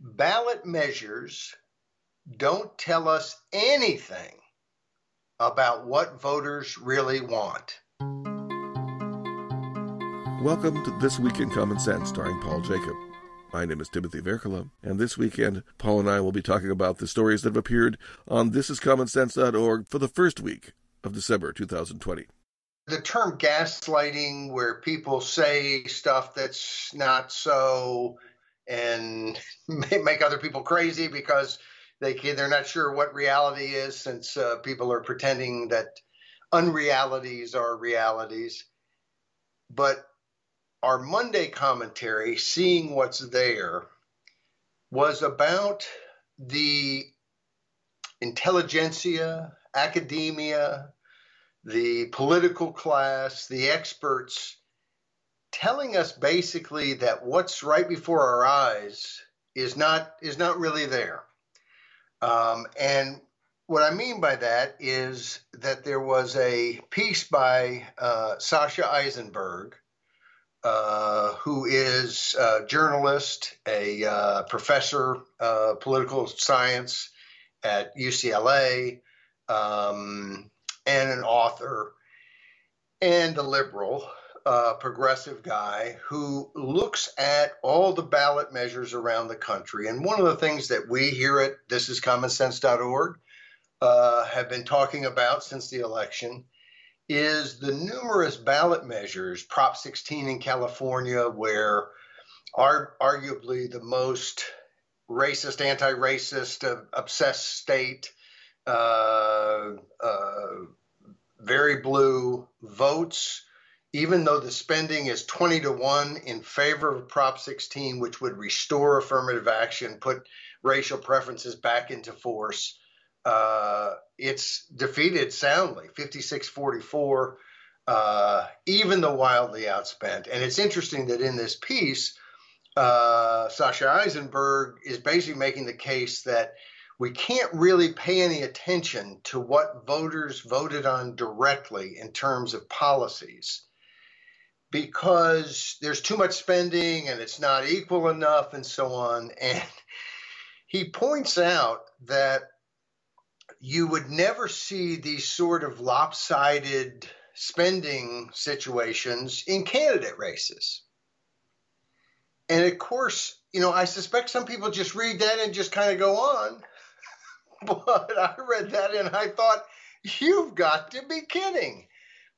ballot measures don't tell us anything about what voters really want. Welcome to This Week in Common Sense, starring Paul Jacob. My name is Timothy Virkkala, and this weekend, Paul and I will be talking about the stories that have appeared on thisiscommonsense.org for the first week of December 2020. The term gaslighting, where people say stuff that's not so and make other people crazy because they they're not sure what reality is since uh, people are pretending that unrealities are realities. But our Monday commentary, seeing what's there, was about the intelligentsia, academia, the political class, the experts telling us basically that what's right before our eyes is not is not really there. Um, and what I mean by that is that there was a piece by uh, Sasha Eisenberg, uh, who is a journalist, a uh, professor of political science at UCLA, um, and an author and a liberal uh, progressive guy who looks at all the ballot measures around the country. And one of the things that we here at thisiscommonsense.org uh, have been talking about since the election is the numerous ballot measures, Prop 16 in California, where are arguably the most racist, anti-racist, uh, obsessed state, uh, uh, very blue votes even though the spending is 20 to 1 in favor of Prop 16, which would restore affirmative action, put racial preferences back into force, uh, it's defeated soundly 56 44, uh, even though wildly outspent. And it's interesting that in this piece, uh, Sasha Eisenberg is basically making the case that we can't really pay any attention to what voters voted on directly in terms of policies because there's too much spending and it's not equal enough and so on. And he points out that you would never see these sort of lopsided spending situations in candidate races. And of course, you know, I suspect some people just read that and just kind of go on. But I read that and I thought, you've got to be kidding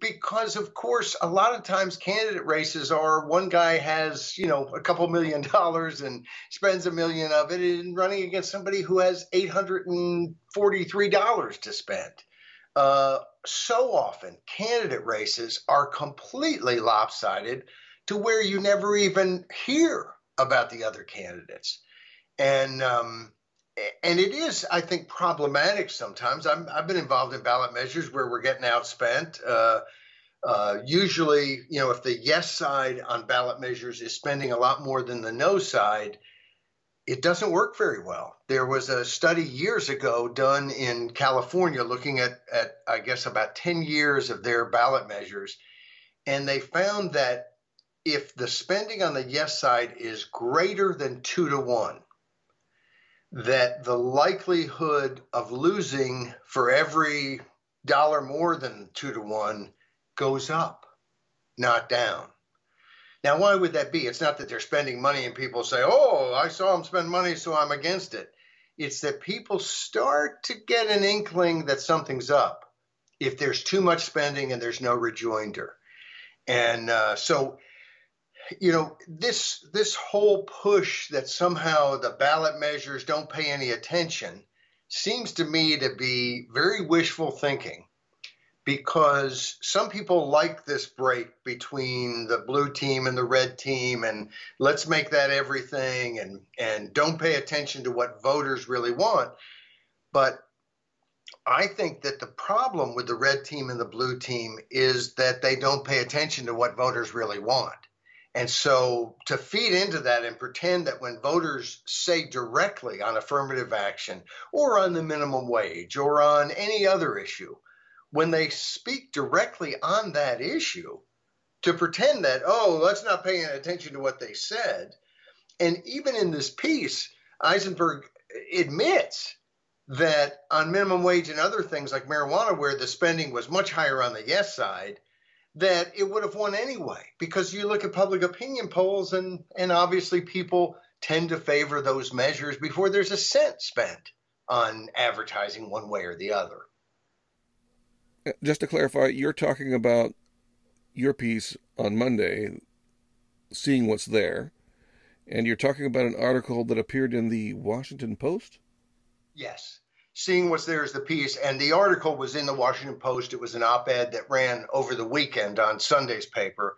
because of course a lot of times candidate races are one guy has you know a couple million dollars and spends a million of it in running against somebody who has $843 to spend. Uh, so often candidate races are completely lopsided to where you never even hear about the other candidates. And um, and it is, I think, problematic sometimes. i have been involved in ballot measures where we're getting outspent. Uh, uh, usually, you know, if the yes side on ballot measures is spending a lot more than the no side, it doesn't work very well. There was a study years ago done in California looking at, at I guess, about 10 years of their ballot measures. And they found that if the spending on the yes side is greater than two to one, that the likelihood of losing for every dollar more than two to one goes up, not down. Now, why would that be? It's not that they're spending money and people say, oh, I saw them spend money, so I'm against it. It's that people start to get an inkling that something's up if there's too much spending and there's no rejoinder. And uh, so you know this this whole push that somehow the ballot measures don't pay any attention seems to me to be very wishful thinking because some people like this break between the blue team and the red team and let's make that everything and and don't pay attention to what voters really want but I think that the problem with the red team and the blue team is that they don't pay attention to what voters really want. And so to feed into that and pretend that when voters say directly on affirmative action or on the minimum wage or on any other issue, when they speak directly on that issue, to pretend that, oh, let's not pay attention to what they said. And even in this piece, Eisenberg admits that on minimum wage and other things like marijuana, where the spending was much higher on the yes side, that it would have won anyway. Because you look at public opinion polls, and, and obviously people tend to favor those measures before there's a cent spent on advertising one way or the other. Uh, just to clarify, you're talking about your piece on Monday, seeing what's there, and you're talking about an article that appeared in the Washington Post? Yes. Seeing what's there is the piece, and the article was in the Washington Post. It was an op ed that ran over the weekend on Sunday's paper.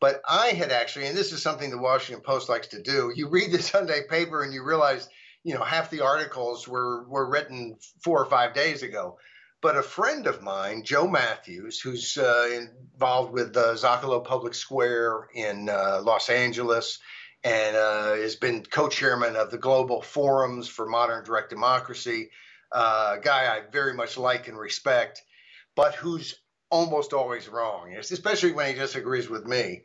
But I had actually, and this is something the Washington Post likes to do, you read the Sunday paper and you realize, you know, half the articles were, were written four or five days ago. But a friend of mine, Joe Matthews, who's uh, involved with uh, Zocalo Public Square in uh, Los Angeles and uh, has been co chairman of the Global Forums for Modern Direct Democracy, uh, guy I very much like and respect, but who's almost always wrong, especially when he disagrees with me.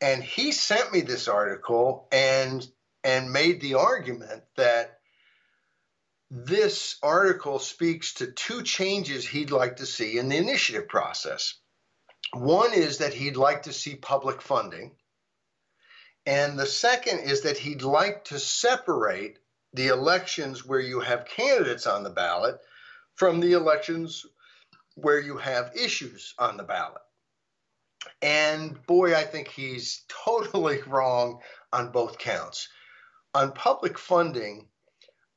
And he sent me this article and and made the argument that this article speaks to two changes he'd like to see in the initiative process. One is that he'd like to see public funding. And the second is that he'd like to separate the elections where you have candidates on the ballot from the elections where you have issues on the ballot. And boy, I think he's totally wrong on both counts. On public funding,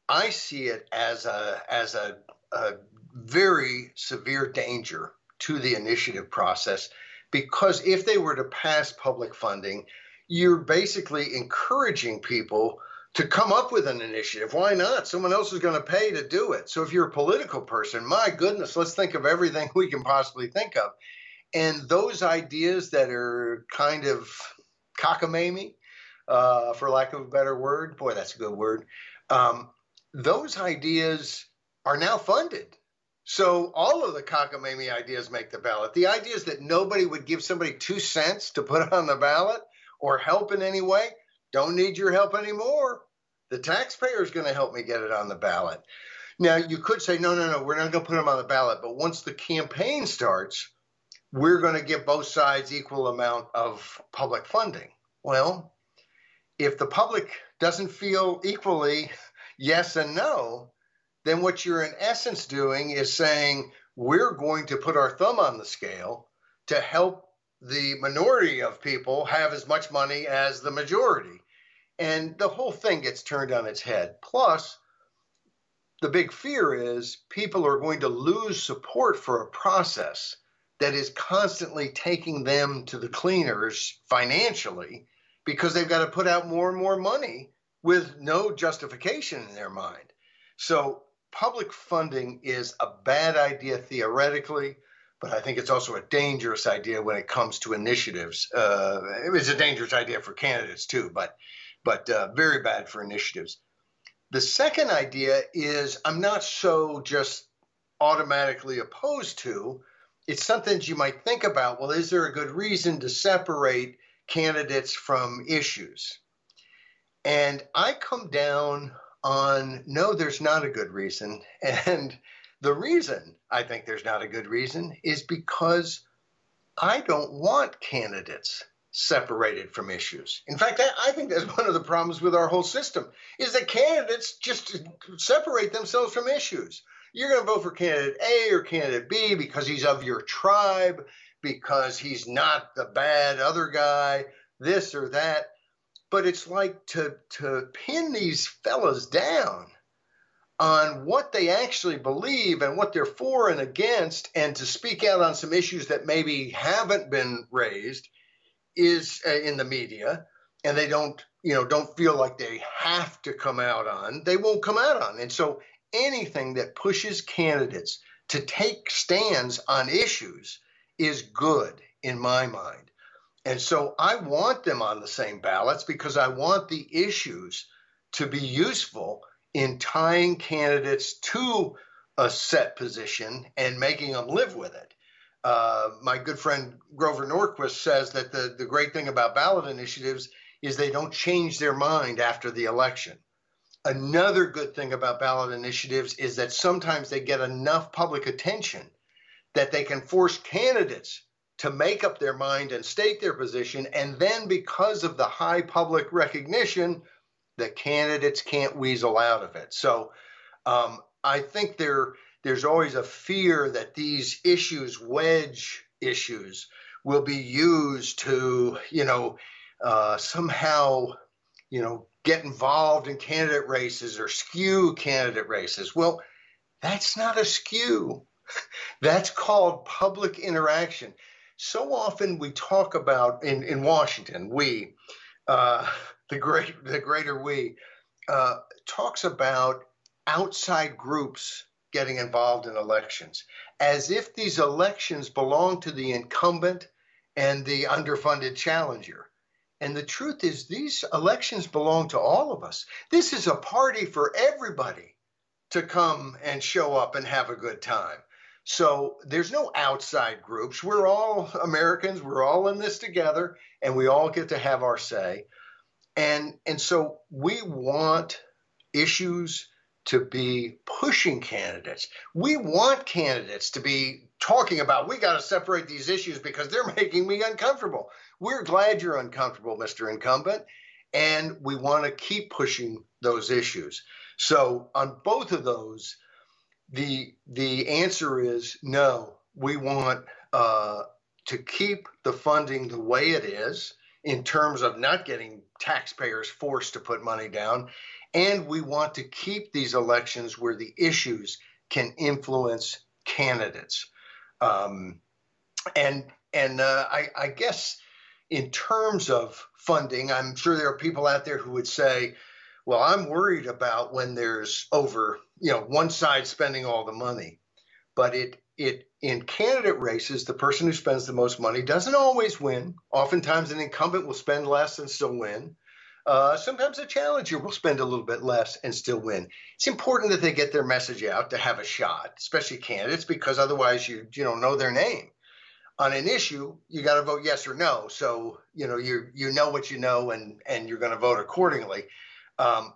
I see it as a as a, a very severe danger to the initiative process because if they were to pass public funding, you're basically encouraging people to come up with an initiative. Why not? Someone else is going to pay to do it. So if you're a political person, my goodness, let's think of everything we can possibly think of. And those ideas that are kind of cockamamie, uh, for lack of a better word, boy, that's a good word. Um, those ideas are now funded. So all of the cockamamie ideas make the ballot. The ideas that nobody would give somebody two cents to put on the ballot or help in any way, don't need your help anymore. The taxpayer is going to help me get it on the ballot. Now, you could say, no, no, no, we're not going to put them on the ballot. But once the campaign starts, we're going to give both sides equal amount of public funding. Well, if the public doesn't feel equally yes and no, then what you're in essence doing is saying we're going to put our thumb on the scale to help the minority of people have as much money as the majority. And the whole thing gets turned on its head. Plus, the big fear is people are going to lose support for a process that is constantly taking them to the cleaners financially because they've got to put out more and more money with no justification in their mind. So, public funding is a bad idea theoretically, but I think it's also a dangerous idea when it comes to initiatives. Uh, it's a dangerous idea for candidates too, but but uh, very bad for initiatives. The second idea is I'm not so just automatically opposed to. It's something you might think about. Well, is there a good reason to separate candidates from issues? And I come down on no, there's not a good reason. And the reason I think there's not a good reason is because I don't want candidates separated from issues. In fact, I, think that's one of the problems with our whole system is that candidates just separate themselves from issues. You're going to vote for candidate A or candidate B because he's of your tribe, because he's not the bad other guy, this or that. But it's like to to pin these fellas down on what they actually believe and what they're for and against, and to speak out on some issues that maybe haven't been raised is uh, in the media and they don't you know don't feel like they have to come out on they won't come out on. And so anything that pushes candidates to take stands on issues is good in my mind. And so i want them on the same ballots because i want the issues to be useful in tying candidates to a set position and making them live with it uh, my good friend Grover Norquist says that the, the great thing about ballot initiatives is they don't change their mind after the election. Another good thing about ballot initiatives is that sometimes they get enough public attention that they can force candidates to make up their mind and state their position. And then, because of the high public recognition, the candidates can't weasel out of it. So um, I think there there's always a fear that these issues, wedge issues, will be used to, you know, uh, somehow, you know, get involved in candidate races or skew candidate races. Well, that's not a skew. that's called public interaction. So often we talk about in, in Washington, we, uh, the great the greater we, uh, talks about outside groups getting involved in elections, as if these elections belong to the incumbent and the underfunded challenger. And the truth is, these elections belong to all of us. This is a party for everybody to come and show up and have a good time. So there's no outside groups. We're all Americans. We're all in this together, and we all get to have our say. And and so we want issues to be pushing candidates. We want candidates to be talking about we got to separate these issues because they're making me uncomfortable. We're glad you're uncomfortable, Mr. Incumbent, and we want to keep pushing those issues. So on both of those, the the answer is no. We want uh, to keep the funding the way it is in terms of not getting taxpayers forced to put money down and we want to keep these elections where the issues can influence candidates. Um, and and uh, I, I guess in terms of funding, I'm sure there are people out there who would say, well, I'm worried about when there's over, you know, one side spending all the money. But it it in candidate races, the person who spends the most money doesn't always win. Oftentimes, an incumbent will spend less and still win. Uh, sometimes a challenger will spend a little bit less and still win. It's important that they get their message out to have a shot, especially candidates, because otherwise you you don't know their name. On an issue, you got to vote yes or no. So you know you you know what you know, and and you're going to vote accordingly. Um,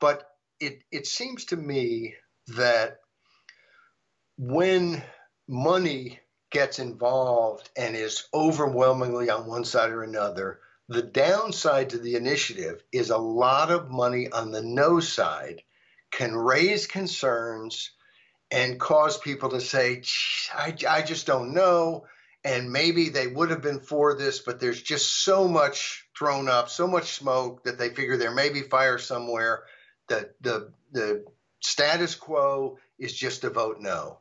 but it it seems to me that when money gets involved and is overwhelmingly on one side or another, the downside to the initiative is a lot of money on the no side can raise concerns and cause people to say, I, I just don't know. And maybe they would have been for this, but there's just so much thrown up, so much smoke that they figure there may be fire somewhere. The, the, the status quo is just to vote no.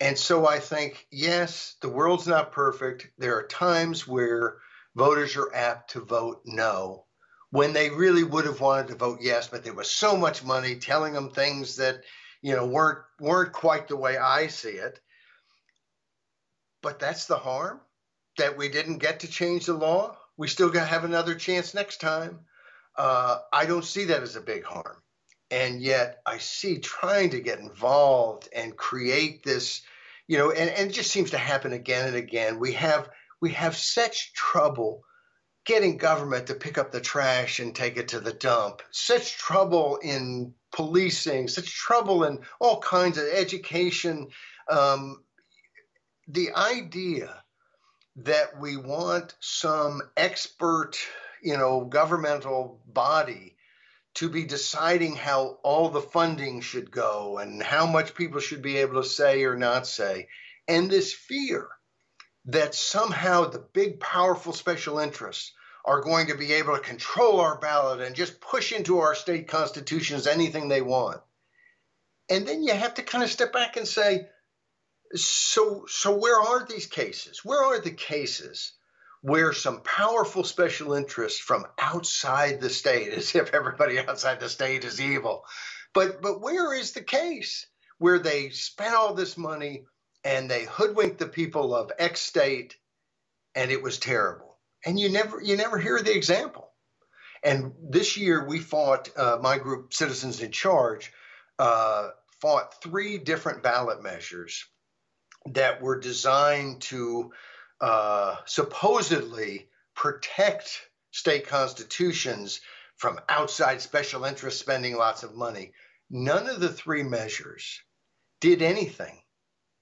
And so I think, yes, the world's not perfect. There are times where voters are apt to vote no when they really would have wanted to vote yes, but there was so much money telling them things that you know weren't weren't quite the way I see it. But that's the harm that we didn't get to change the law. We still got to have another chance next time. Uh, I don't see that as a big harm, and yet I see trying to get involved and create this, you know, and, and it just seems to happen again and again. We have we have such trouble getting government to pick up the trash and take it to the dump, such trouble in policing, such trouble in all kinds of education. Um, the idea that we want some expert, you know, governmental body to be deciding how all the funding should go and how much people should be able to say or not say, and this fear that somehow the big, powerful special interests are going to be able to control our ballot and just push into our state constitutions anything they want. And then you have to kind of step back and say, so, so where are these cases? Where are the cases where some powerful special interests from outside the state, as if everybody outside the state is evil, but but where is the case where they spent all this money and they hoodwinked the people of X state, and it was terrible. And you never you never hear the example. And this year we fought uh, my group, Citizens in Charge, uh, fought three different ballot measures that were designed to uh, supposedly protect state constitutions from outside special interests spending lots of money. None of the three measures did anything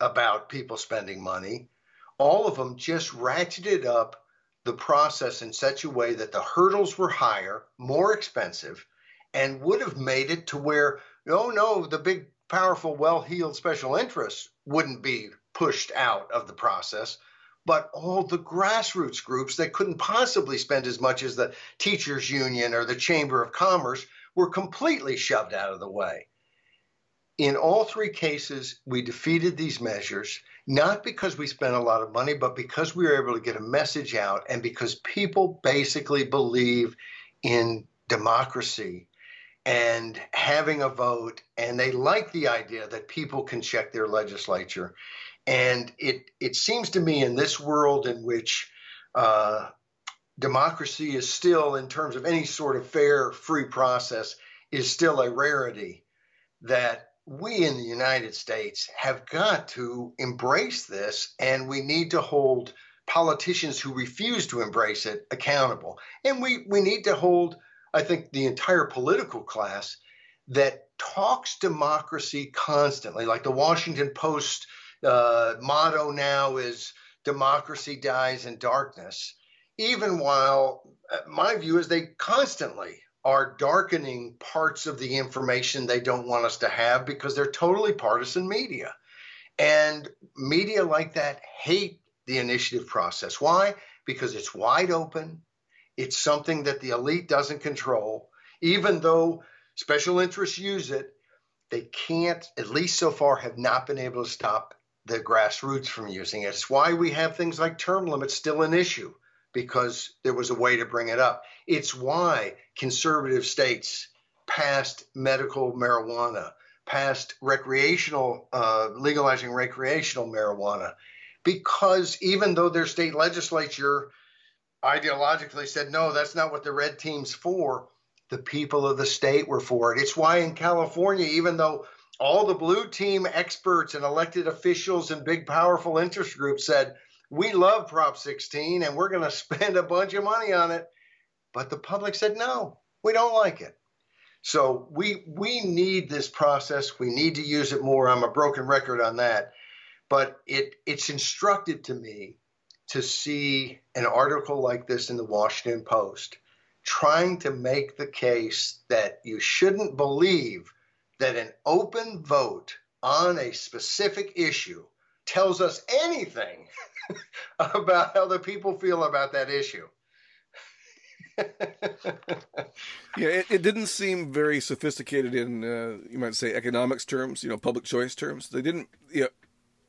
about people spending money. All of them just ratcheted up the process in such a way that the hurdles were higher, more expensive, and would have made it to where, oh no, the big, powerful, well heeled special interests wouldn't be pushed out of the process. But all the grassroots groups that couldn't possibly spend as much as the teachers union or the chamber of commerce were completely shoved out of the way. In all three cases, we defeated these measures, not because we spent a lot of money, but because we were able to get a message out and because people basically believe in democracy and having a vote, and they like the idea that people can check their legislature. And it it seems to me in this world in which uh, democracy is still, in terms of any sort of fair, free process, is still a rarity, that we in the United States have got to embrace this, and we need to hold politicians who refuse to embrace it accountable. And we, we need to hold I think, the entire political class that talks democracy constantly. Like the Washington Post uh, motto now is democracy dies in darkness, even while uh, my view is they constantly are darkening parts of the information they don't want us to have because they're totally partisan media. And media like that hate the initiative process. Why? Because it's wide open, it's something that the elite doesn't control. Even though special interests use it, they can't, at least so far, have not been able to stop the grassroots from using it. It's why we have things like term limits still an issue because there was a way to bring it up. It's why conservative states passed medical marijuana, passed recreational, uh, legalizing recreational marijuana, because even though their state legislature ideologically said, no, that's not what the red team's for. The people of the state were for it. It's why in California, even though all the blue team experts and elected officials and big, powerful interest groups said, we love Prop 16 and we're going to spend a bunch of money on it. But the public said, no, we don't like it. So we we need this process. We need to use it more. I'm a broken record on that. But it it's instructive to me to see an article like this in the Washington Post trying to make the case that you shouldn't believe that an open vote on a specific issue tells us anything about how the people feel about that issue. yeah, it, it, didn't seem very sophisticated in, uh, you might say, economics terms, you know, public choice terms. They didn't, you know,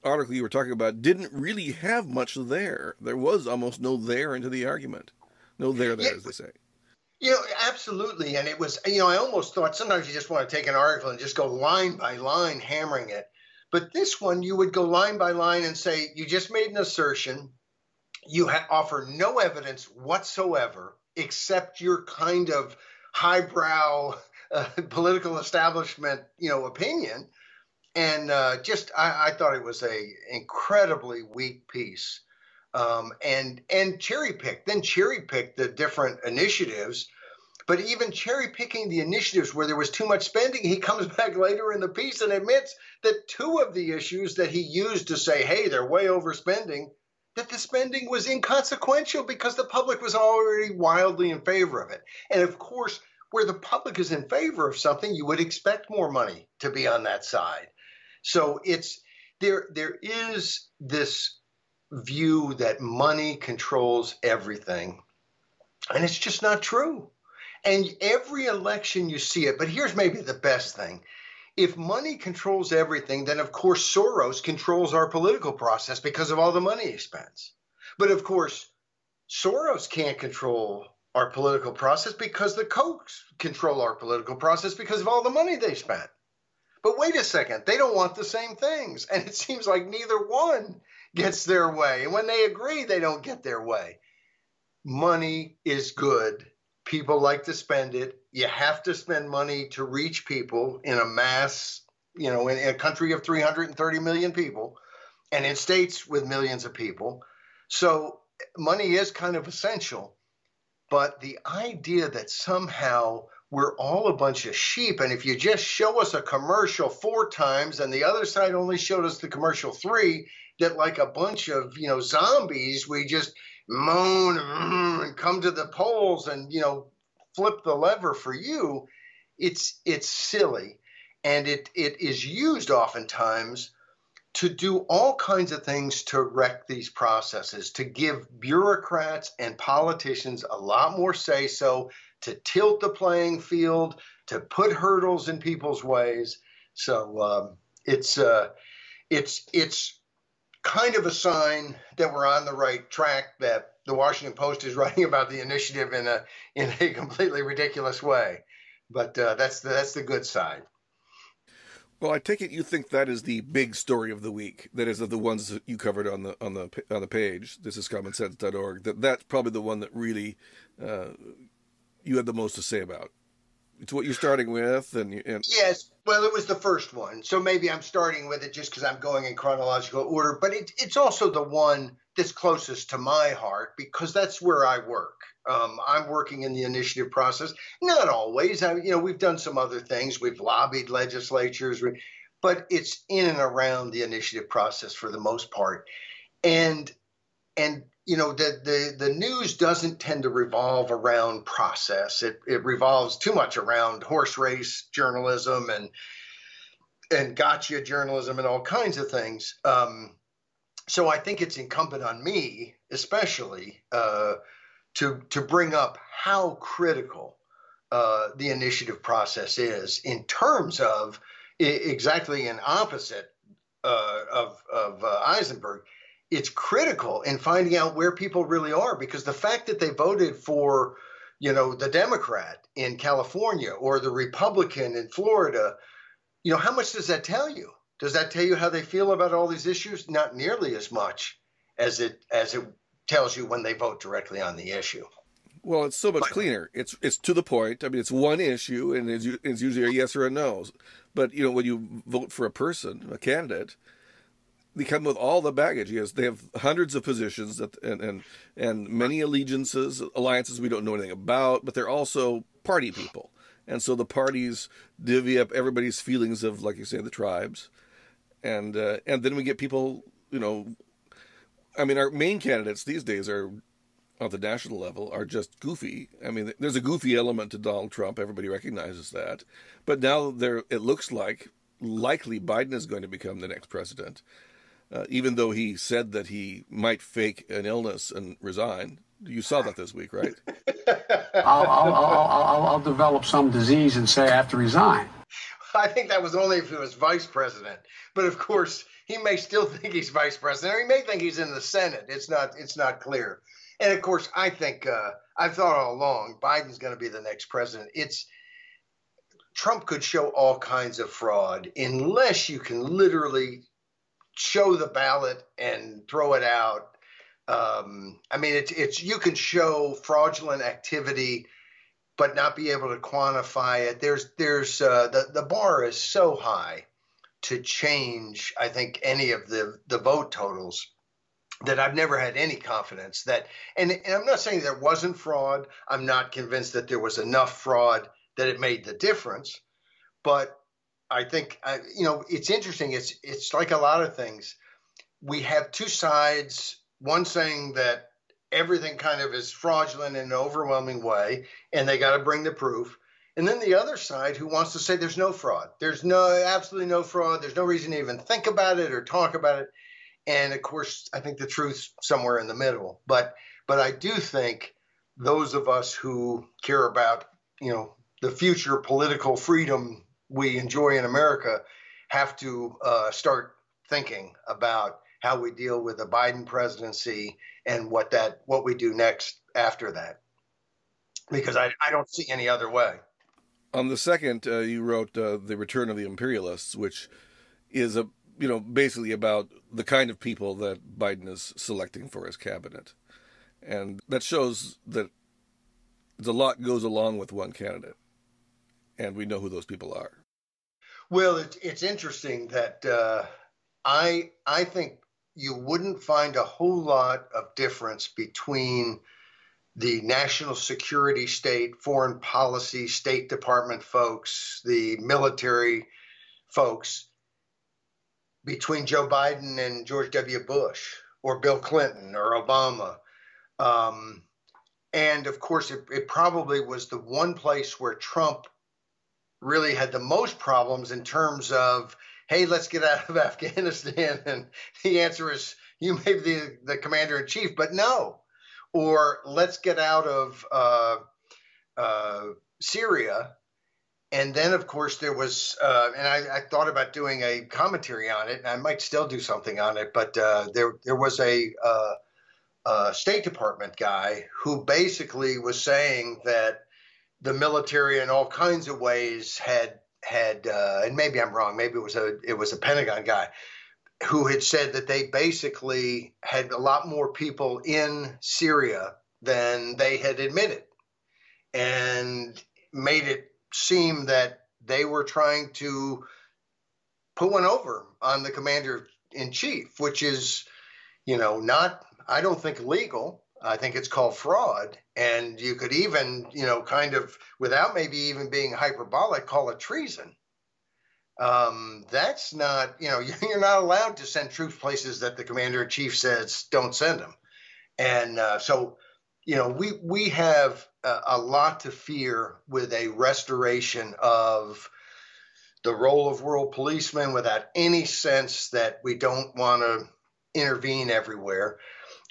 article you were talking about didn't really have much there. There was almost no there into the argument. No there there, yeah, as they say. You know, absolutely. And it was, you know, I almost thought sometimes you just want to take an article and just go line by line hammering it. But this one, you would go line by line and say, you just made an assertion. You ha- offer no evidence whatsoever except your kind of highbrow uh, political establishment, you know, opinion and uh, just I, I, thought it was a incredibly weak piece, um, and and cherry picked, then cherry picked the different initiatives. But even cherry picking the initiatives where there was too much spending, he comes back later in the piece and admits that two of the issues that he used to say, hey, they're way overspending, that the spending was inconsequential because the public was already wildly in favor of it. And of course, where the public is in favor of something, you would expect more money to be on that side. So it's there there is this view that money controls everything. And it's just not true. And every election you see it, but here's maybe the best thing. If money controls everything, then of course Soros controls our political process because of all the money he spends. But of course, Soros can't control our political process because the Kochs control our political process because of all the money they spent. But wait a second, they don't want the same things. And it seems like neither one gets their way. And when they agree, they don't get their way. Money is good. People like to spend it. You have to spend money to reach people in a mass, you know, in, a country of 330 million people and in states with millions of people. So money is kind of essential. But the idea that somehow we're all a bunch of sheep, and if you just show us a commercial four times and the other side only showed us the commercial three, that like a bunch of you know zombies, we just moan and come to the polls and you know flip the lever for you. It's it's silly, and it it is used oftentimes to do all kinds of things to wreck these processes, to give bureaucrats and politicians a lot more say so, to tilt the playing field, to put hurdles in people's ways. So um, it's uh, it's it's kind of a sign that we're on the right track. That the Washington Post is writing about the initiative in a in a completely ridiculous way, but uh, that's the, that's the good side. Well, I take it you think that is the big story of the week. That is of the ones that you covered on the on the on the page. This is commonsense.org. That that's probably the one that really uh, you had the most to say about. It's what you're starting with, and, and yes, well, it was the first one, so maybe I'm starting with it just because I'm going in chronological order. But it, it's also the one that's closest to my heart because that's where I work. Um, I'm working in the initiative process. Not always. I, you know, we've done some other things. We've lobbied legislatures, but it's in and around the initiative process for the most part. And and you know the the the news doesn't tend to revolve around process. It it revolves too much around horse race journalism and and gotcha journalism and all kinds of things. Um, so I think it's incumbent on me, especially. Uh, to to bring up how critical uh, the initiative process is in terms of I- exactly an opposite uh, of of uh, Eisenberg. It's critical in finding out where people really are because the fact that they voted for, you know, the Democrat in California or the Republican in Florida, you know, how much does that tell you? Does that tell you how they feel about all these issues? Not nearly as much as it as it tells you when they vote directly on the issue. Well, it's so much but, cleaner. It's it's to the point. I mean, it's one issue, and it's, it's usually a yes or a no. But you know, when you vote for a person, a candidate, they come with all the baggage. Yes, they have hundreds of positions that, and and and many allegiances, alliances we don't know anything about. But they're also party people, and so the parties divvy up everybody's feelings of, like you say, the tribes, and uh, and then we get people, you know, I mean, our main candidates these days are on the national level are just goofy. I mean, there's a goofy element to Donald Trump. Everybody recognizes that. But now there, it looks like likely Biden is going to become the next president, uh, even though he said that he might fake an illness and resign. You saw that this week, right? I'll, I'll, I'll, I'll, develop some disease and say I have to resign. I think that was only if he was vice president. But of course, he may still think he's vice president, or he may think he's in the Senate. It's not it's not clear. And of course, I think uh, I've thought all along Biden's going to be the next president. It's Trump could show all kinds of fraud unless you can literally show the ballot and throw it out. Um, I mean, it's it's you can show fraudulent activity, but not be able to quantify it. There's there's uh, the the bar is so high to change, I think, any of the, the vote totals that I've never had any confidence that, and, and, I'm not saying there wasn't fraud. I'm not convinced that there was enough fraud that it made the difference. But I think, I, you know, it's interesting. It's, it's like a lot of things. We have two sides, one saying that everything kind of is fraudulent in an overwhelming way, and they got to bring the proof. And then the other side who wants to say there's no fraud. There's no absolutely no fraud. There's no reason to even think about it or talk about it. And of course, I think the truth's somewhere in the middle. But but I do think those of us who care about, you know, the future political freedom we enjoy in America have to uh, start thinking about how we deal with the Biden presidency and what that what we do next after that. Because I, I don't see any other way. On the second, uh, you wrote uh, "The Return of the Imperialists," which is a you know basically about the kind of people that Biden is selecting for his cabinet, and that shows that a lot goes along with one candidate, and we know who those people are. Well, it's it's interesting that uh, I I think you wouldn't find a whole lot of difference between the national security state, foreign policy, State Department folks, the military folks between Joe Biden and George W. Bush or Bill Clinton or Obama. Um, and of course, it, it probably was the one place where Trump really had the most problems in terms of, hey, let's get out of Afghanistan. And the answer is, you may be the, the commander in chief, but no. Or let's get out of uh, uh, Syria. And then, of course, there was, uh, and I, I, thought about doing a commentary on it. And I might still do something on it, but uh, there there was a uh, uh, State Department guy who basically was saying that the military, in all kinds of ways, had had, uh, and maybe I'm wrong. Maybe it was a it was a Pentagon guy who had said that they basically had a lot more people in Syria than they had admitted, and made it seem that they were trying to put one over on the commander in chief, which is, you know, not I don't think legal. I think it's called fraud. And you could even, you know, kind of without maybe even being hyperbolic, call it treason. Um, that's not, you know, you're not allowed to send troops places that the commander in chief says don't send them. And uh, so, you know, we we have a, a lot to fear with a restoration of the role of world policemen without any sense that we don't want to intervene everywhere.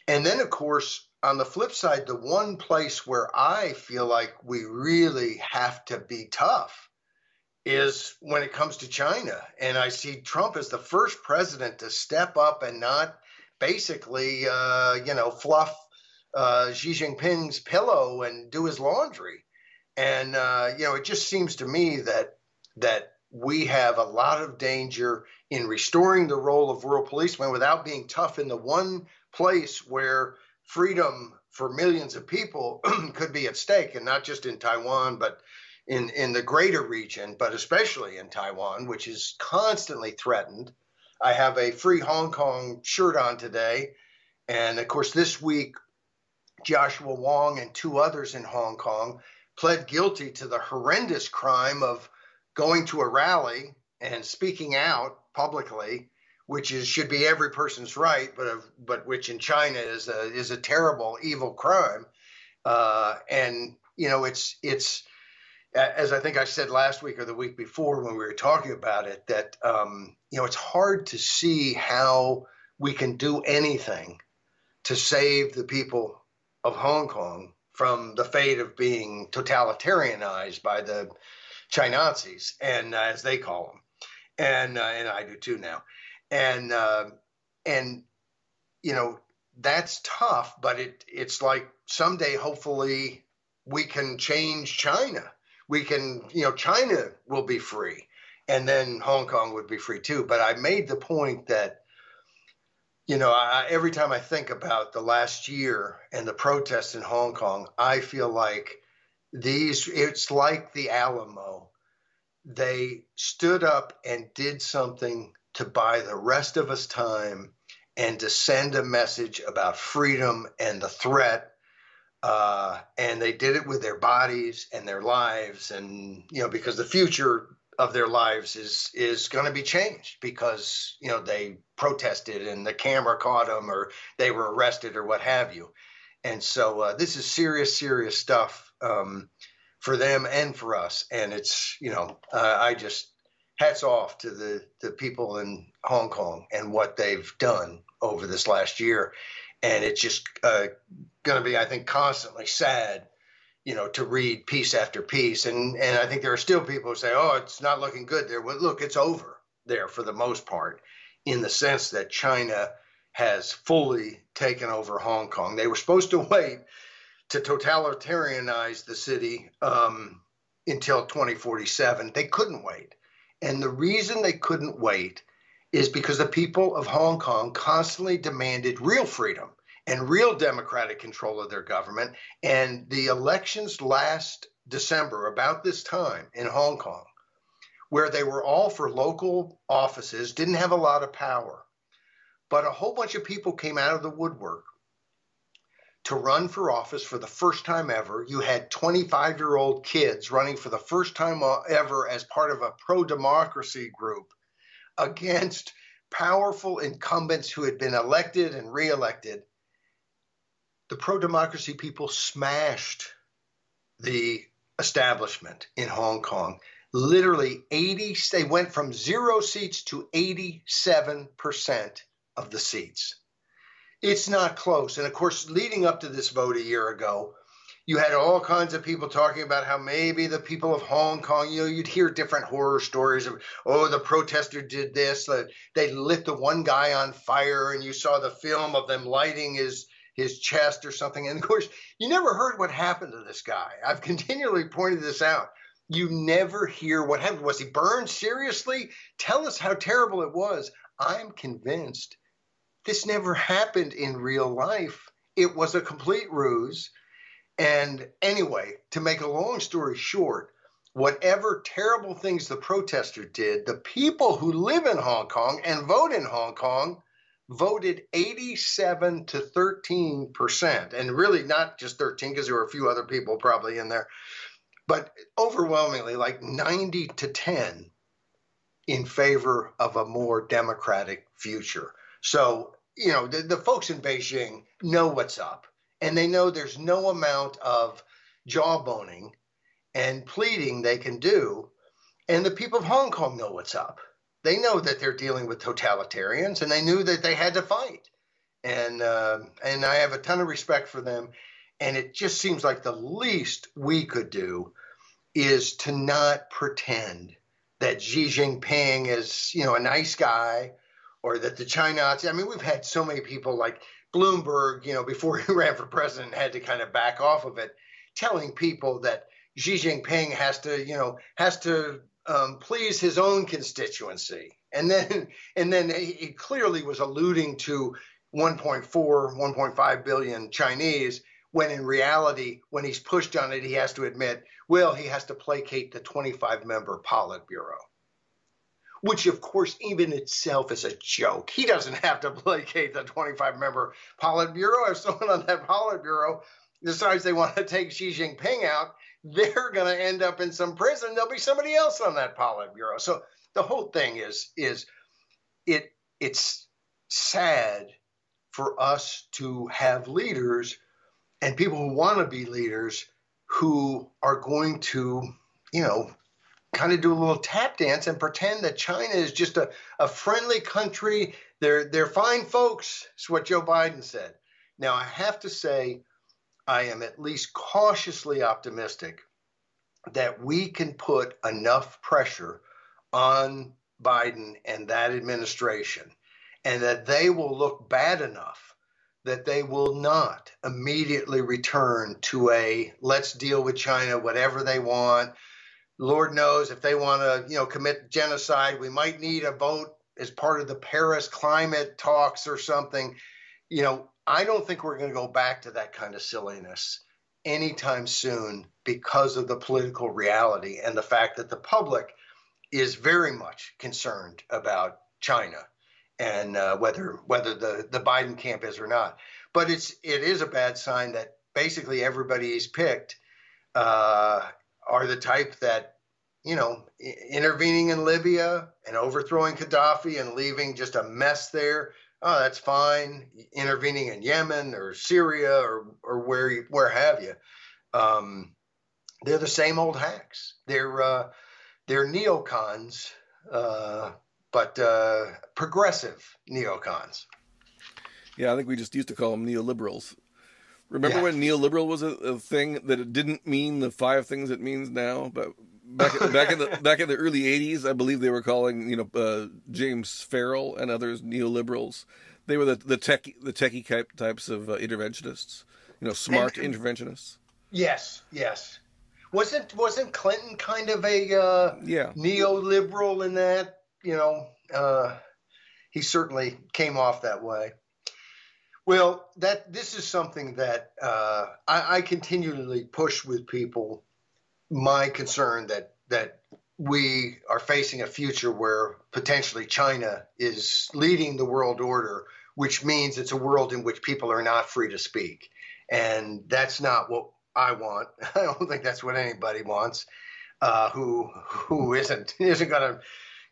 And then, of course, on the flip side, the one place where I feel like we really have to be tough is when it comes to China. And I see Trump as the first president to step up and not basically, uh, you know, fluff uh, Xi Jinping's pillow and do his laundry. And uh, you know, it just seems to me that that we have a lot of danger in restoring the role of world policemen without being tough in the one place where freedom for millions of people could be at stake, and not just in Taiwan, but in, in the greater region, but especially in Taiwan, which is constantly threatened. I have a free Hong Kong shirt on today. And of course, this week, Joshua Wong and two others in Hong Kong pled guilty to the horrendous crime of going to a rally and speaking out publicly which is should be every person's right, but of, but which in China is a is a terrible evil crime, uh, and you know it's it's as I think I said last week or the week before when we were talking about it that um, you know it's hard to see how we can do anything to save the people of Hong Kong from the fate of being totalitarianized by the Chinazis and uh, as they call them, and uh, and I do too now and uh, and you know that's tough, but it it's like someday hopefully we can change China. We can you know China will be free, and then Hong Kong would be free too. But I made the point that you know, I, every time I think about the last year and the protests in Hong Kong, I feel like these, it's like the Alamo. They stood up and did something to buy the rest of us time and to send a message about freedom and the threat. Uh, and they did it with their bodies and their lives, and you know because the future of their lives is is going to be changed because you know they protested and the camera caught them or they were arrested or what have you. And so uh, this is serious, serious stuff um, for them and for us. And it's you know uh, I just hats off to the, the people in Hong Kong and what they've done over this last year. And it's just uh, going to be, I think, constantly sad, you know, to read piece after piece. And and I think there are still people who say, "Oh, it's not looking good there." Well, look, it's over there for the most part, in the sense that China has fully taken over Hong Kong. They were supposed to wait to totalitarianize the city um, until 2047. They couldn't wait. And the reason they couldn't wait is because the people of Hong Kong constantly demanded real freedom and real democratic control of their government. And the elections last December, about this time in Hong Kong, where they were all for local offices, didn't have a lot of power. But a whole bunch of people came out of the woodwork to run for office for the first time ever. You had 25 year old kids running for the first time uh, ever as part of a pro democracy group against powerful incumbents who had been elected and reelected. The pro democracy people smashed the establishment in Hong Kong. Literally 80, they went from zero seats to 87% of the seats. It's not close. And of course, leading up to this vote a year ago, you had all kinds of people talking about how maybe the people of Hong Kong, you know, you'd hear different horror stories of, oh, the protester did this, that they lit the one guy on fire, and you saw the film of them lighting his his chest or something. And of course, you never heard what happened to this guy. I've continually pointed this out. You never hear what happened. Was he burned seriously? Tell us how terrible it was. I'm convinced this never happened in real life. It was a complete ruse. And anyway, to make a long story short, whatever terrible things the protester did, the people who live in Hong Kong and vote in Hong Kong voted 87 to 13 percent, and really not just 13 because there were a few other people probably in there, but overwhelmingly like 90 to 10 in favor of a more democratic future. So you know the, the folks in Beijing know what's up, and they know there's no amount of jawboning and pleading they can do, and the people of Hong Kong know what's up they know that they're dealing with totalitarians, and they knew that they had to fight. And uh, and I have a ton of respect for them. And it just seems like the least we could do is to not pretend that Xi Jinping is, you know, a nice guy, or that the China. I mean, we've had so many people like Bloomberg, you know, before he ran for president, had to kind of back off of it, telling people that Xi Jinping has to, you know, has to um, please his own constituency. And then, and then he clearly was alluding to 1.4, 1.5 billion Chinese, when in reality, when he's pushed on it, he has to admit, well, he has to placate the 25 member Politburo, which, of course, even itself is a joke. He doesn't have to placate the 25 member Politburo. If someone on that Politburo decides they want to take Xi Jinping out, they're going to end up in some prison. There'll be somebody else on that Politburo. So the whole thing is is it it's sad for us to have leaders and people who want to be leaders who are going to, you know, kind of do a little tap dance and pretend that China is just a, a friendly country. They're they're fine folks. It's what Joe Biden said. Now I have to say I am at least cautiously optimistic that we can put enough pressure on Biden and that administration and that they will look bad enough that they will not immediately return to a let's deal with China whatever they want lord knows if they want to you know commit genocide we might need a vote as part of the Paris climate talks or something you know I don't think we're going to go back to that kind of silliness anytime soon because of the political reality and the fact that the public is very much concerned about China and uh, whether whether the, the Biden camp is or not. But it's it is a bad sign that basically everybody he's picked uh, are the type that you know intervening in Libya and overthrowing Gaddafi and leaving just a mess there oh, that's fine. Intervening in Yemen or Syria or or where where have you, um, they're the same old hacks. They're uh, they're neocons, uh, but uh, progressive neocons. Yeah, I think we just used to call them neoliberals. Remember yeah. when neoliberal was a, a, thing that it didn't mean the five things it means now? But back back in the back in the early '80s, I believe they were calling you know uh, James Fallows and others neoliberals. They were the the tech the techie type types of uh, interventionists, you know, smart and, interventionists. Yes, yes. Wasn't wasn't Clinton kind of a uh, yeah neoliberal in that? You know, uh, he certainly came off that way. Well, that this is something that uh, I, I continually push with people my concern that that we are facing a future where potentially China is leading the world order, which means it's a world in which people are not free to speak. And that's not what I want. I don't think that's what anybody wants. Uh, who who isn't isn't going to,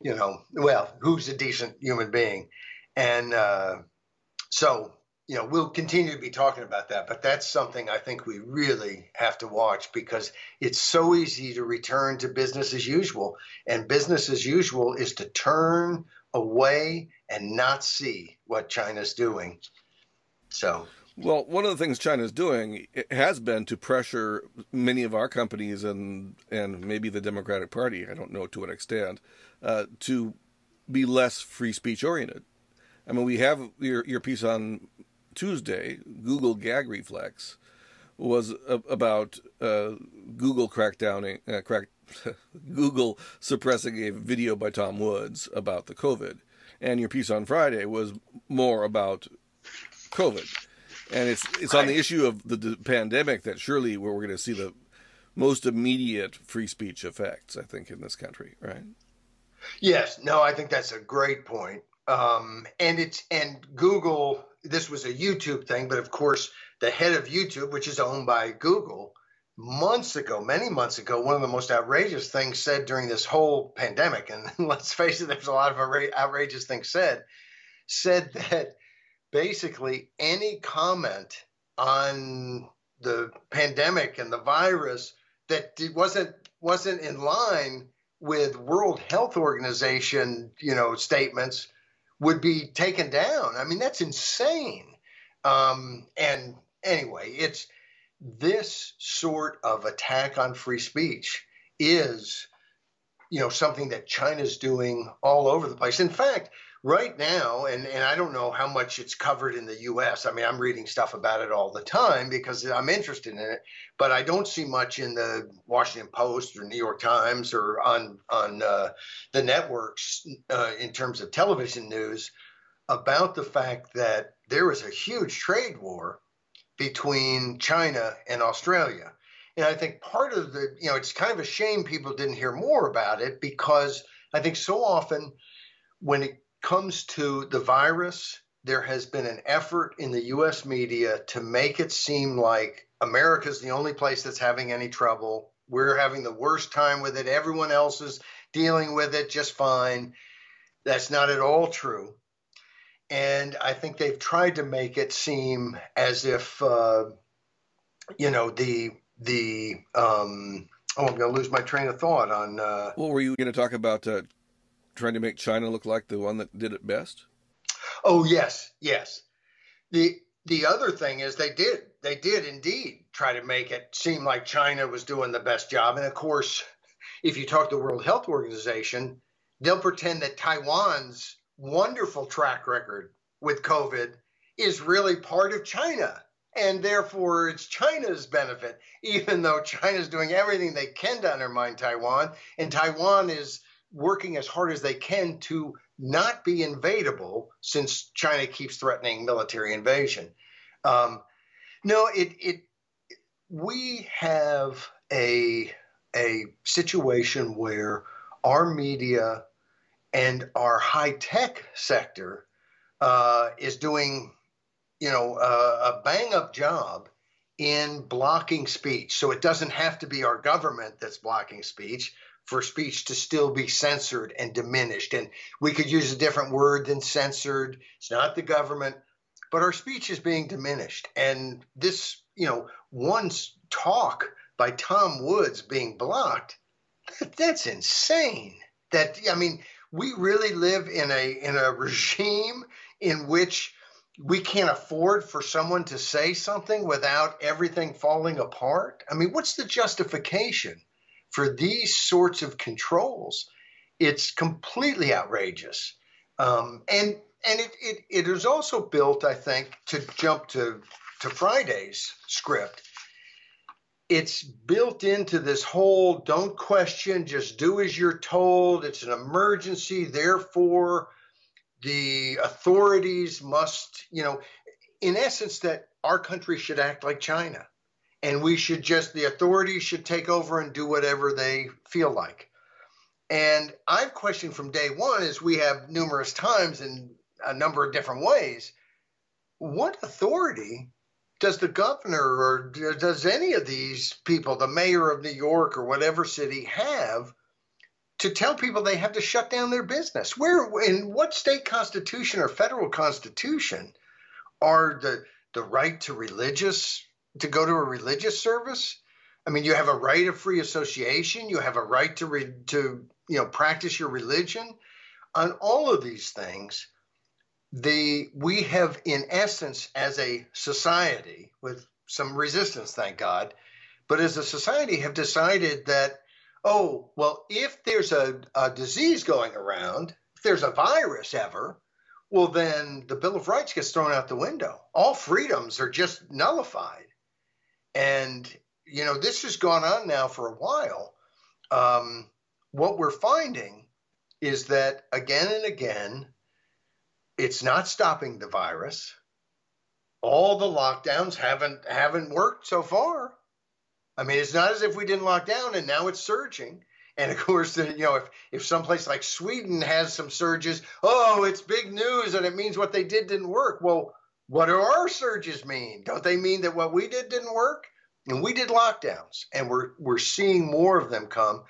you know, well, who's a decent human being, and uh, so you know we'll continue to be talking about that. But that's something I think we really have to watch because it's so easy to return to business as usual, and business as usual is to turn away and not see what China's doing. So well, one of the things China's doing has been to pressure many of our companies and and maybe the Democratic Party. I don't know to what extent uh, to be less free speech oriented. I mean, we have your your piece on Tuesday. Google gag reflex was about uh, Google crackdowning uh, crack Google suppressing a video by Tom Woods about the COVID, and your piece on Friday was more about COVID and it's it's on the issue of the, the pandemic that surely where we're going to see the most immediate free speech effects. I think in this country, right? Yes, no, I think that's a great point. Um, and it's and Google. This was a YouTube thing, but of course, the head of YouTube, which is owned by Google, months ago, many months ago, one of the most outrageous things said during this whole pandemic, and let's face it, there's a lot of outrageous things said, said that basically any comment on the pandemic and the virus that wasn't wasn't in line with World Health Organization, you know, statements would be taken down. I mean, that's insane. Um, and anyway, it's this sort of attack on free speech is, you know, something that China's doing all over the place. In fact, right now, and, and I don't know how much it's covered in the US. I mean, I'm reading stuff about it all the time because I'm interested in it, but I don't see much in the Washington Post or New York Times or on, on uh, the networks uh, in terms of television news about the fact that there is a huge trade war between China and Australia. And I think part of the, you know, it's kind of a shame people didn't hear more about it because I think so often when it comes to the virus, there has been an effort in the US media to make it seem like America's the only place that's having any trouble. We're having the worst time with it. Everyone else is dealing with it just fine. That's not at all true. And I think they've tried to make it seem as if, uh, you know, the, the, um, oh, I'm going to lose my train of thought on. Uh, what were you going to talk about uh, trying to make China look like the one that did it best? Oh yes, yes. The the other thing is they did they did indeed try to make it seem like China was doing the best job, and of course, if you talk to the World Health Organization, they'll pretend that Taiwan's wonderful track record with COVID is really part of China. And therefore, it's China's benefit, even though China's doing everything they can to undermine Taiwan. And Taiwan is working as hard as they can to not be invadable since China keeps threatening military invasion. Um, no, it, it we have a a situation where our media and our high tech sector uh, is doing, you know, a bang up job in blocking speech. So it doesn't have to be our government that's blocking speech for speech to still be censored and diminished. And we could use a different word than censored. It's not the government, but our speech is being diminished. And this, you know, one talk by Tom Woods being blocked, that's insane. That I mean, we really live in a in a regime in which we can't afford for someone to say something without everything falling apart. I mean, what's the justification? For these sorts of controls, it's completely outrageous. Um, and and it, it, it is also built, I think, to jump to, to Friday's script. It's built into this whole don't question, just do as you're told. It's an emergency, therefore, the authorities must, you know, in essence, that our country should act like China and we should just the authorities should take over and do whatever they feel like. And I've questioned from day one, as we have numerous times in a number of different ways, what authority does the governor or does any of these people, the mayor of New York or whatever city, have to tell people they have to shut down their business? Where in what state constitution or federal constitution are the the right to religious to go to a religious service? I mean, you have a right of free association. You have a right to re, to you know practice your religion. On all of these things, the we have in essence as a society with some resistance thank god but as a society have decided that oh well if there's a, a disease going around if there's a virus ever well then the bill of rights gets thrown out the window all freedoms are just nullified and you know this has gone on now for a while um, what we're finding is that again and again it's not stopping the virus. All the lockdowns haven't haven't worked so far. I mean, it's not as if we didn't lock down and now it's surging. And of course, you know, if if someplace like Sweden has some surges, oh, it's big news and it means what they did didn't work. Well, what do our surges mean? Don't they mean that what we did didn't work? And we did lockdowns, and we're we're seeing more of them come.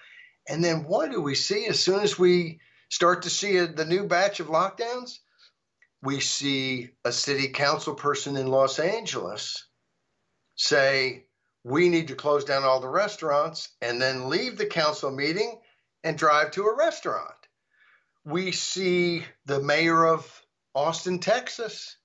And then what do we see as soon as we start to see a, the new batch of lockdowns? we see a city council person in Los Angeles say, we need to close down all the restaurants and then leave the council meeting and drive to a restaurant. We see the mayor of Austin, Texas,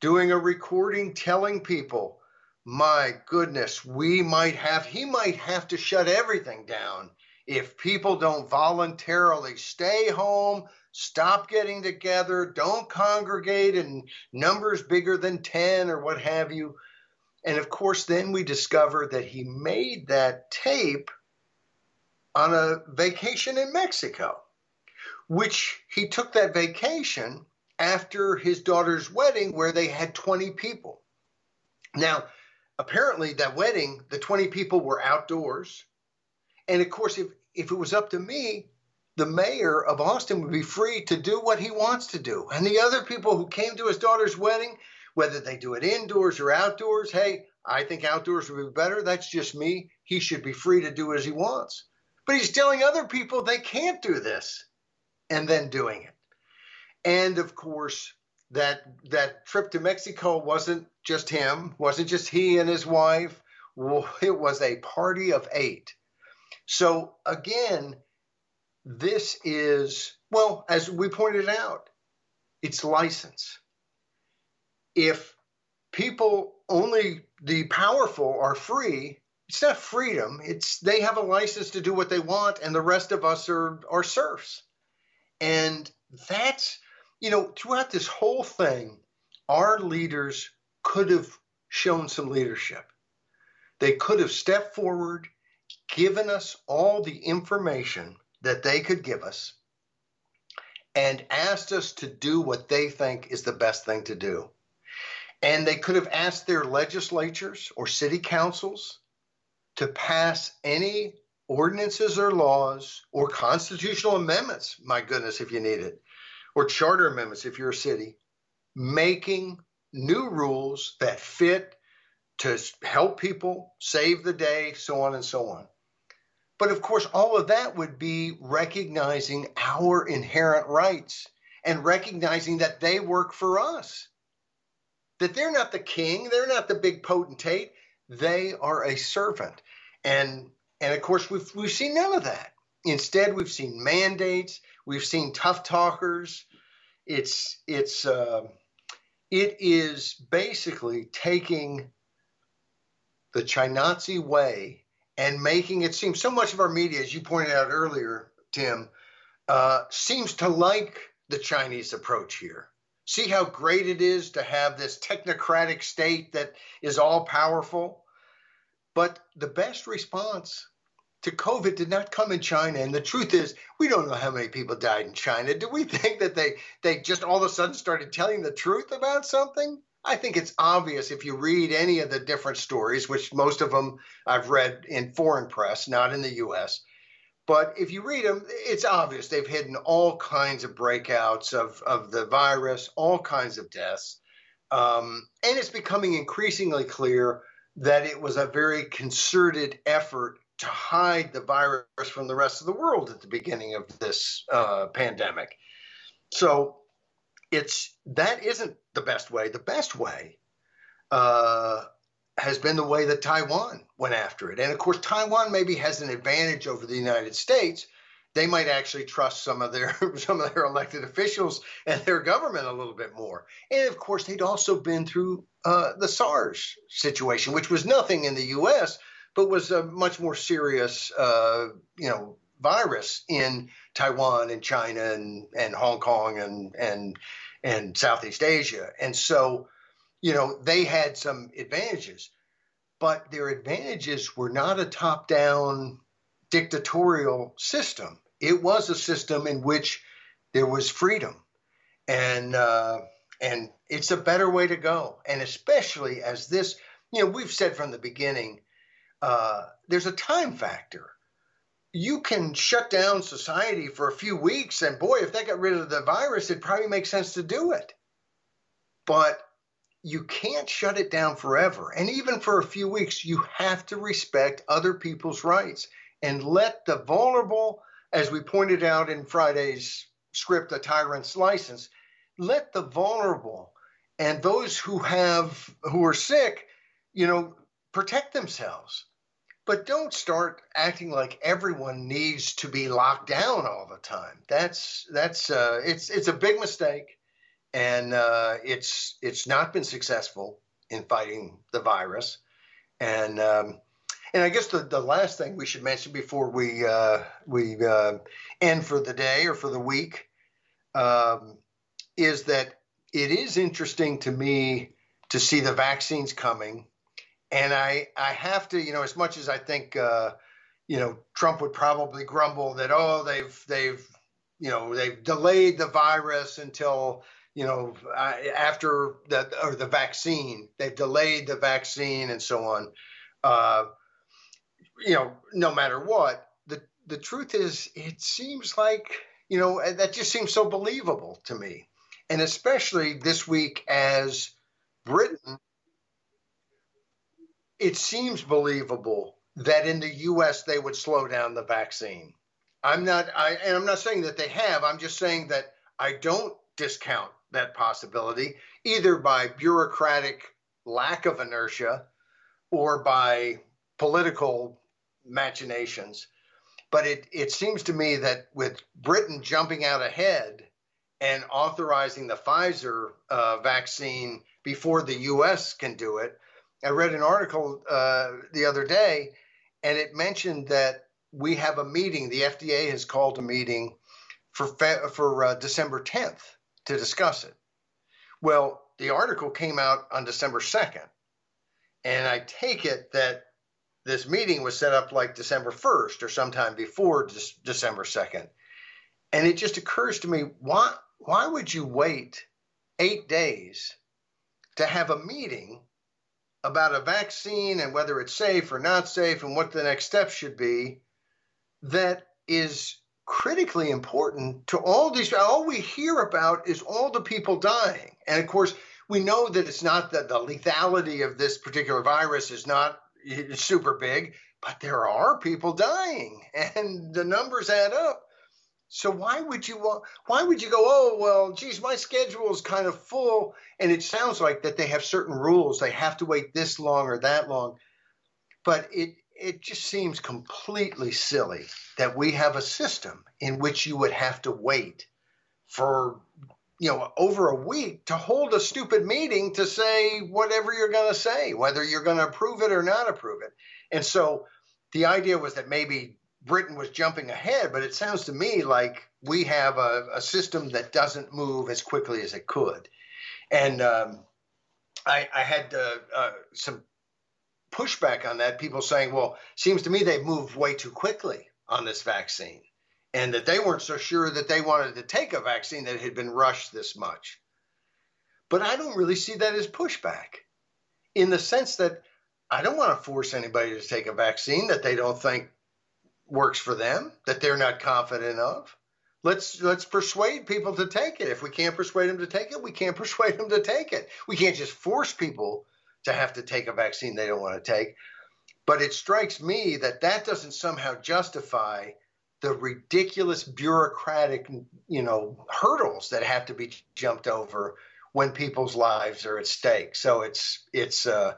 doing a recording telling people, my goodness, we might have, he might have to shut everything down if people don't voluntarily stay home, stop getting together, don't congregate in numbers bigger than 10 or what have you. And of course, then we discover that he made that tape on a vacation in Mexico, which he took that vacation after his daughter's wedding, where they had 20 people. Now, apparently, that wedding, the 20 people were outdoors. And of course, if, if it was up to me, the mayor of Austin would be free to do what he wants to do. And the other people who came to his daughter's wedding, whether they do it indoors or outdoors, hey, I think outdoors would be better. That's just me. He should be free to do as he wants. But he's telling other people they can't do this and then doing it. And of course, that that trip to Mexico wasn't just him, wasn't just he and his wife. It was a party of eight. So again, this is, well, as we pointed out, it's license. If people only the powerful are free, it's not freedom. It's they have a license to do what they want, and the rest of us are are serfs. And that's you know, throughout this whole thing, our leaders could have shown some leadership. They could have stepped forward, given us all the information that they could give us and asked us to do what they think is the best thing to do. And they could have asked their legislatures or city councils to pass any ordinances or laws or constitutional amendments, my goodness, if you need it, or charter amendments if you're a city, making new rules that fit to help people save the day, so on and so on. But of course, all of that would be recognizing our inherent rights and recognizing that they work for us. That they're not the king, they're not the big potentate, they are a servant. And and of course we've we've seen none of that. Instead, we've seen mandates, we've seen tough talkers. It's it's uh, it is basically taking the Chinazi way and making it seem so much of our media, as you pointed out earlier, Tim, uh, seems to like the Chinese approach here. See how great it is to have this technocratic state that is all powerful. But the best response to COVID did not come in China. And the truth is, we don't know how many people died in China. Do we think that they, they just all of a sudden started telling the truth about something? I think it's obvious if you read any of the different stories, which most of them I've read in foreign press, not in the US. But if you read them, it's obvious they've hidden all kinds of breakouts of, of the virus, all kinds of deaths. Um, and it's becoming increasingly clear that it was a very concerted effort to hide the virus from the rest of the world at the beginning of this uh, pandemic. So it's that isn't the best way. The best way uh, has been the way that Taiwan went after it. And of course, Taiwan maybe has an advantage over the United States. They might actually trust some of their some of their elected officials and their government a little bit more. And of course, they'd also been through uh, the SARS situation, which was nothing in the U.S. but was a much more serious, uh, you know, virus in Taiwan and China and, and Hong Kong and and and Southeast Asia. And so you know, they had some advantages, but their advantages were not a top down dictatorial system. It was a system in which there was freedom. And, uh, and it's a better way to go. And especially as this, you know, we've said from the beginning, uh, there's a time factor. You can shut down society for a few weeks, and boy, if they got rid of the virus, it probably makes sense to do it. But you can't shut it down forever. And even for a few weeks, you have to respect other people's rights and let the vulnerable, as we pointed out in Friday's script, A Tyrant's License, let the vulnerable and those who have who are sick, you know, protect themselves. But don't start acting like everyone needs to be locked down all the time. That's that's uh, it's it's a big mistake and uh, it's it's not been successful in fighting the virus. And um, and I guess the, the last thing we should mention before we uh, we uh, end for the day or for the week um, is that it is interesting to me to see the vaccines coming, and I I have to you know as much as I think uh, you know Trump would probably grumble that oh they've they've you know they've delayed the virus until you know, after the or the vaccine, they've delayed the vaccine and so on. Uh, you know, no matter what, the the truth is, it seems like you know that just seems so believable to me, and especially this week as Britain, it seems believable that in the U.S. they would slow down the vaccine. I'm not, I, and I'm not saying that they have. I'm just saying that I don't discount that possibility, either by bureaucratic lack of inertia or by political machinations. But it, it seems to me that with Britain jumping out ahead and authorizing the Pfizer uh, vaccine before the US can do it, I read an article uh, the other day and it mentioned that we have a meeting, the FDA has called a meeting for, for uh, December 10th to discuss it. Well, the article came out on December 2nd, and I take it that this meeting was set up like December 1st or sometime before December 2nd. And it just occurs to me why, why would you wait eight days to have a meeting about a vaccine and whether it's safe or not safe and what the next steps should be that is critically important to all these. All we hear about is all the people dying. And of course, we know that it's not that the lethality of this particular virus is not super big, but there are people dying and the numbers add up. So why would you why would you go, oh well, geez, my schedule is kind of full, and it sounds like that they have certain rules. They have to wait this long or that long. But it it just seems completely silly that we have a system in which you would have to wait for you know over a week to hold a stupid meeting to say whatever you're going to say whether you're going to approve it or not approve it and so the idea was that maybe britain was jumping ahead but it sounds to me like we have a, a system that doesn't move as quickly as it could and um, I, I, had uh, uh, some pushback on that. People saying, well, seems to me they've moved way too quickly on this vaccine and that they weren't so sure that they wanted to take a vaccine that had been rushed this much. But I don't really see that as pushback in the sense that I don't want to force anybody to take a vaccine that they don't think works for them, that they're not confident of. let's let's persuade people to take it. If we can't persuade them to take it, we can't persuade them to take it. We can't just force people to have to take a vaccine they don't want to take. But it strikes me that that doesn't somehow justify the ridiculous bureaucratic, you know, hurdles that have to be jumped over when people's lives are at stake. So it's it's uh,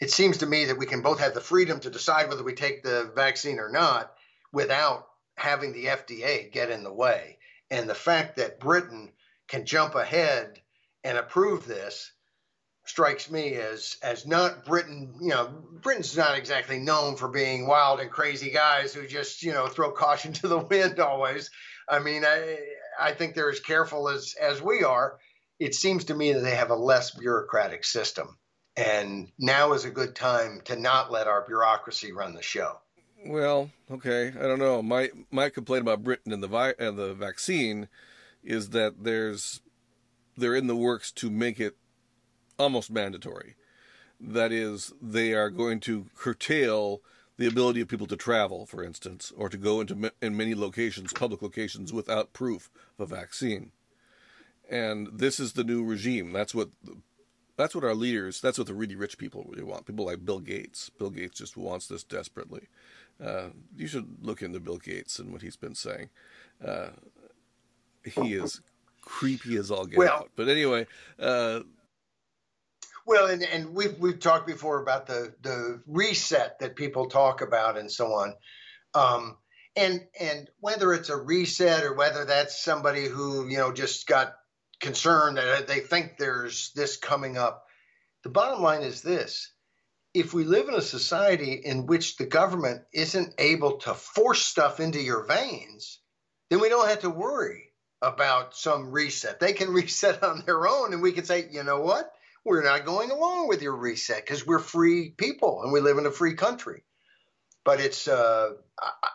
it seems to me that we can both have the freedom to decide whether we take the vaccine or not without having the FDA get in the way. And the fact that Britain can jump ahead and approve this strikes me as as not Britain. You know, Britain's not exactly known for being wild and crazy guys who just you know throw caution to the wind always. I mean, I I think they're as careful as as we are. It seems to me that they have a less bureaucratic system, and now is a good time to not let our bureaucracy run the show. Well, okay, I don't know. My my complaint about Britain and the vi- and the vaccine is that there's they're in the works to make it almost mandatory. That is, they are going to curtail the ability of people to travel, for instance, or to go into in many locations, public locations, without proof of a vaccine. And this is the new regime. That's what that's what our leaders. That's what the really rich people really want. People like Bill Gates. Bill Gates just wants this desperately. Uh, you should look into Bill Gates and what he's been saying. Uh, he is creepy as all get well, out. But anyway, uh, well, and, and we've we've talked before about the the reset that people talk about and so on. Um, and and whether it's a reset or whether that's somebody who you know just got concerned that they think there's this coming up, the bottom line is this: if we live in a society in which the government isn't able to force stuff into your veins, then we don't have to worry about some reset. They can reset on their own, and we can say, you know what? we're not going along with your reset because we're free people and we live in a free country. But it's uh,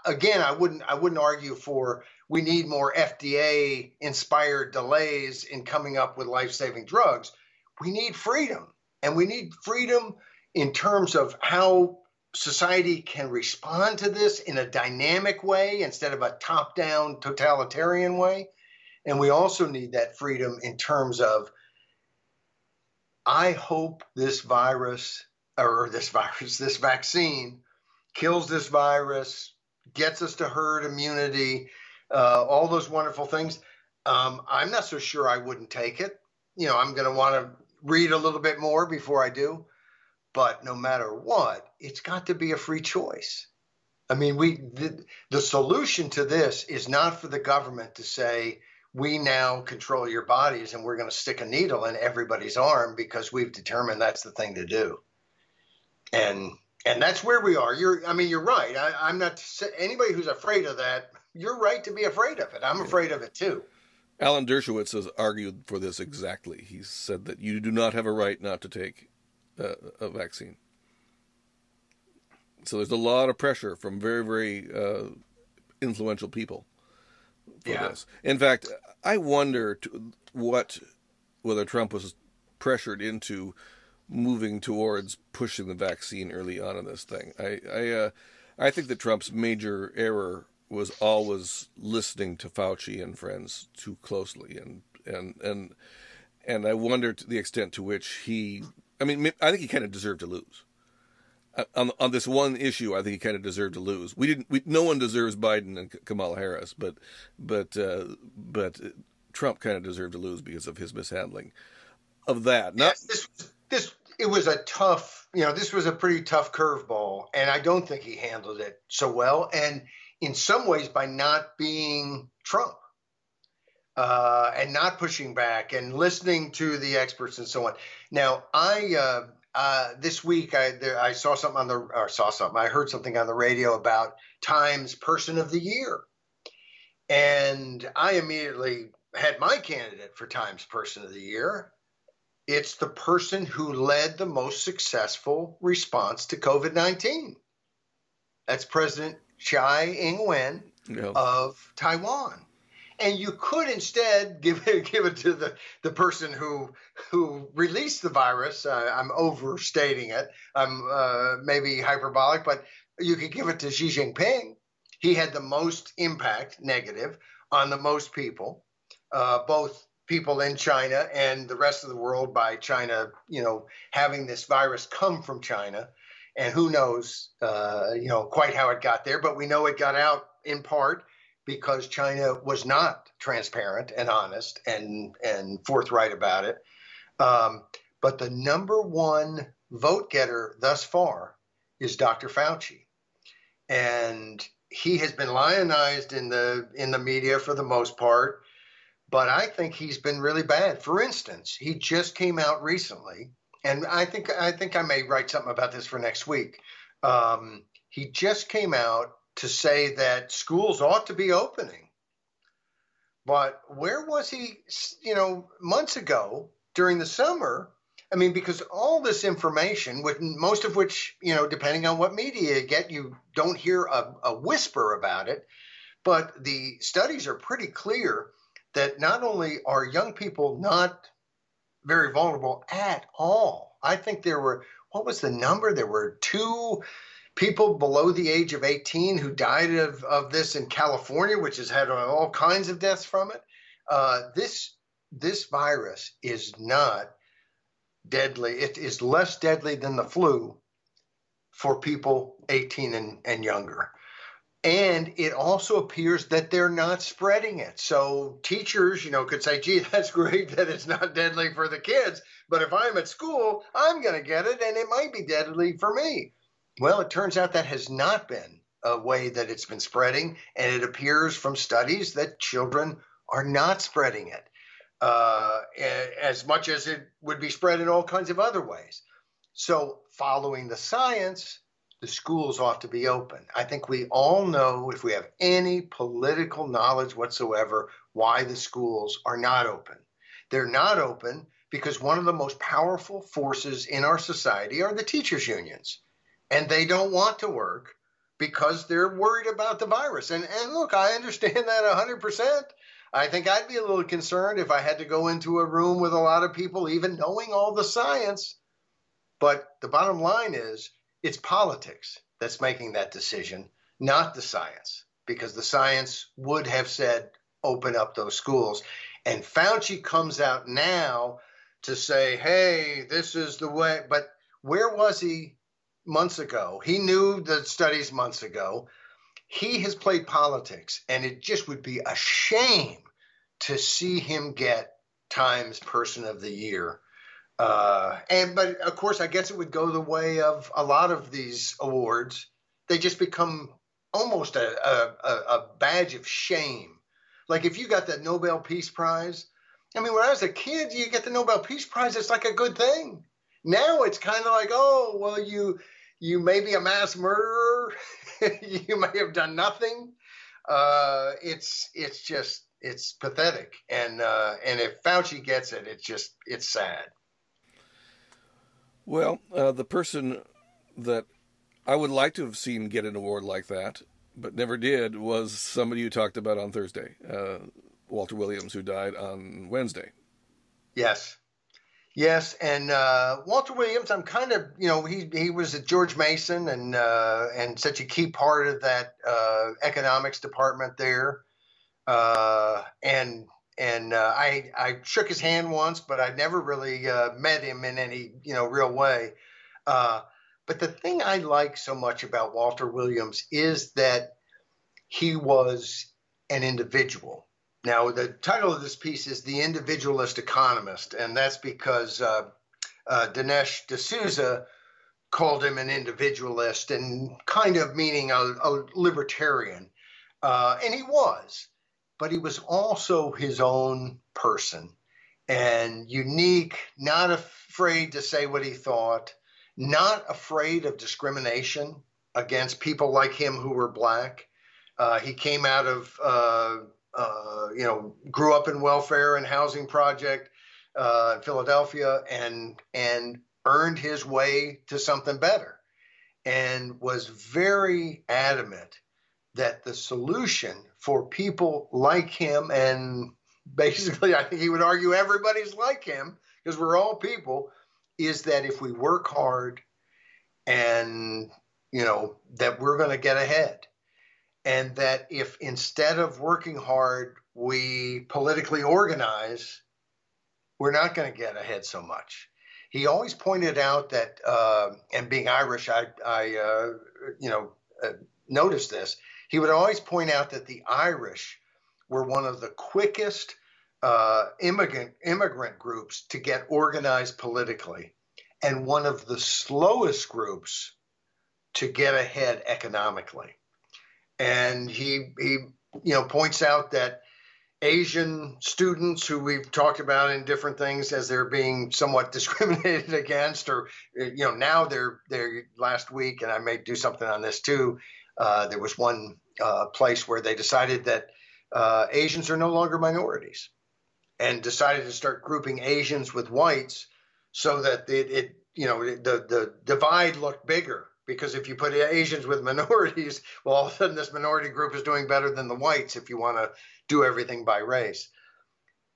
again, I wouldn't I wouldn't argue for we need more FDA inspired delays in coming up with life saving drugs. We need freedom, and we need freedom in terms of how society can respond to this in a dynamic way instead of a top down totalitarian way. And we also need that freedom in terms of I hope this virus or this virus, this vaccine kills this virus, gets us to herd immunity, uh, all those wonderful things. Um, I'm not so sure I wouldn't take it. You know, I'm going to want to read a little bit more before I do. But no matter what, it's got to be a free choice. I mean, we the, the solution to this is not for the government to say, we now control your bodies and we're going to stick a needle in everybody's arm because we've determined that's the thing to do. And and that's where we are. You're i mean you're right. I, am not anybody who's afraid of that you're right to be afraid of it. I'm afraid of it too. Alan dershowitz has argued for this exactly. He said that you do not have a right not to take a, a vaccine so there's a lot of pressure from very very uh, influential people for yeah. this. In fact, I wonder what whether Trump was pressured into moving towards pushing the vaccine early on in this thing. I I, uh, I think that Trump's major error was always listening to Fauci and friends too closely, and and and and I wonder to the extent to which he. I mean, I think he kind of deserved to lose on on this one issue, I think he kind of deserved to lose. We didn't. We, no one deserves Biden and Kamala Harris, but but uh, but Trump kind of deserved to lose because of his mishandling of that. Not yes, this this it was a tough. You know, this was a pretty tough curveball, and I don't think he handled it so well. And in some ways, by not being Trump. Uh, and not pushing back and listening to the experts and so on. Now, I uh, uh, this week I there, I saw something on the or saw something I heard something on the radio about Times Person of the Year, and I immediately had my candidate for Times Person of the Year. It's the person who led the most successful response to COVID nineteen. That's President Tsai Ing-wen of Taiwan and you could instead give it give it to the the person who who released the virus. Uh, I'm overstating it. I'm uh, maybe hyperbolic, but you could give it to Xi Jinping. He had the most impact, negative, on the most people, uh, both people in China and the rest of the world by China, you know, having this virus come from China. And who knows, uh, you know, quite how it got there, but we know it got out in part because China was not transparent and honest and and forthright about it. Um, but the number one vote getter thus far is Dr. Fauci, and he has been lionized in the in the media for the most part but I think he's been really bad. For instance, he just came out recently, and I think I think I may write something about this for next week. Um, he just came out to say that schools ought to be opening. But where was he, you know, months ago during the summer? I mean, because all this information, with most of which, you know, depending on what media you get, you don't hear a, a whisper about it. But the studies are pretty clear that not only are young people not very vulnerable at all, I think there were, what was the number? There were two people below the age of 18 who died of, of this in California, which has had all kinds of deaths from it. Uh, this this virus is not deadly. It is less deadly than the flu for people 18 and, and younger. And it also appears that they're not spreading it. So teachers, you know, could say, gee, that's great that it's not deadly for the kids. But if I'm at school, I'm going to get it and it might be deadly for me. Well, it turns out that has not been a way that it's been spreading. And it appears from studies that children are not spreading it uh, as much as it would be spread in all kinds of other ways. So, following the science, the schools ought to be open. I think we all know, if we have any political knowledge whatsoever, why the schools are not open. They're not open because one of the most powerful forces in our society are the teachers' unions. And they don't want to work because they're worried about the virus. And, and look, I understand that 100%. I think I'd be a little concerned if I had to go into a room with a lot of people, even knowing all the science. But the bottom line is, it's politics that's making that decision, not the science, because the science would have said open up those schools. And Fauci comes out now to say, hey, this is the way. But where was he months ago? He knew the studies months ago. He has played politics, and it just would be a shame to see him get Times Person of the Year uh, and but of course, I guess it would go the way of a lot of these awards. They just become almost a, a, a badge of shame. Like if you got that Nobel Peace Prize, I mean, when I was a kid, you get the Nobel Peace Prize, it's like a good thing. Now it's kind of like, oh, well, you you may be a mass murderer, you may have done nothing. Uh, it's it's just it's pathetic, and uh, and if Fauci gets it, it's just it's sad. Well, uh, the person that I would like to have seen get an award like that, but never did, was somebody you talked about on Thursday, uh, Walter Williams, who died on Wednesday. Yes. Yes, and uh, Walter Williams, I'm kind of, you know, he he was at George Mason and uh, and such a key part of that uh, economics department there, uh, and and uh, I I shook his hand once, but I never really uh, met him in any you know real way. But the thing I like so much about Walter Williams is that he was an individual. Now, the title of this piece is "The Individualist Economist," and that's because uh, uh, Dinesh D'Souza called him an individualist and kind of meaning a, a libertarian, uh, and he was but he was also his own person and unique, not afraid to say what he thought, not afraid of discrimination against people like him who were black. Uh, he came out of, uh, you know, grew up in welfare and housing project uh, in Philadelphia, and and earned his way to something better, and was very adamant that the solution for people like him, and basically, I think he would argue everybody's like him because we're all people, is that if we work hard and, you know, that we're going to get ahead. And that if instead of working hard, we politically organize, we're not going to get ahead so much. He always pointed out that, uh, and being Irish, I, I uh, you know, uh, noticed this. He would always point out that the Irish were one of the quickest uh, immigrant immigrant groups to get organized politically, and one of the slowest groups to get ahead economically. And he he you know points out that Asian students who we've talked about in different things as they're being somewhat discriminated against, or you know now they're they're last week, and I may do something on this too. Uh, there was one uh, place where they decided that uh, Asians are no longer minorities, and decided to start grouping Asians with whites so that it, it you know the the divide looked bigger because if you put Asians with minorities, well, all of a sudden this minority group is doing better than the whites if you want to do everything by race.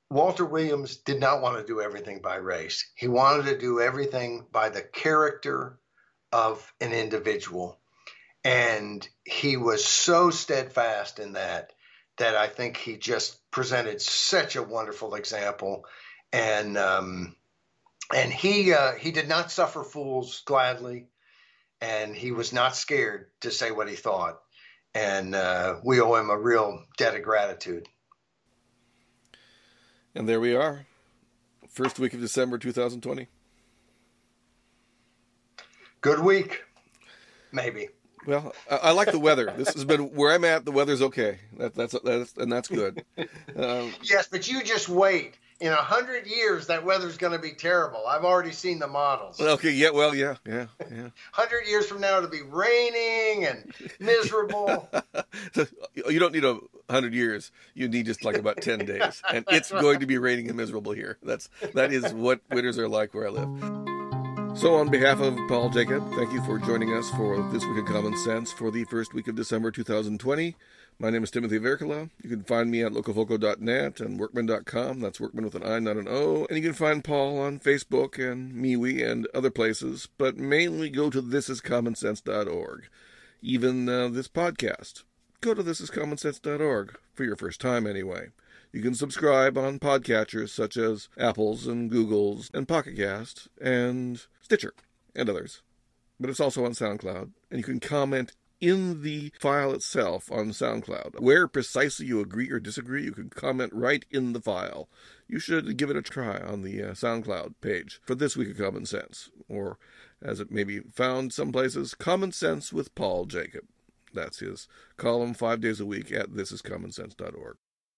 Walter Williams did not want to do everything by race. He wanted to do everything by the character of an individual. And he was so steadfast in that that I think he just presented such a wonderful example. And um, and he uh, he did not suffer fools gladly and he was not scared to say what he thought. And uh, we owe him a real debt of gratitude. And there we are, first week of December 2020. Good week, maybe. Well, I, I, like the weather. This has been where I'm at. The weather's okay. That, that's that's and that's good. Um, yes, but you just wait in a hundred years that weather's going to be terrible. I've already seen the models. Okay, yeah, well, yeah, yeah, yeah. Hundred years from now, it'll be raining and miserable. you don't need a hundred years. You need just like about ten days, and it's going to be raining and miserable here. That's that is what winters are like where I live. So, on behalf of Paul Jacob, thank you for joining us for this week of Common Sense for the first week of December 2020. My name is Timothy Virkkala. You can find me at locofoco.net and wirkman.com. That's wirkman with an I, not an O. And you can find Paul on Facebook and MeWe and other places, but mainly go to thisiscommonsense.org. Even uh, this podcast. Go to thisiscommonsense.org for your first time anyway. You can subscribe on podcatchers such as Apple's and Google's and Pocket Cast and Stitcher and others. But it's also on SoundCloud, and you can comment in the file itself on SoundCloud. Where precisely you agree or disagree, you can comment right in the file. You should give it a try on the uh, SoundCloud page for this week of Common Sense, or as it may be found some places, Common Sense with Paul Jacob. That's his column five days a week at thisiscommonsense.org.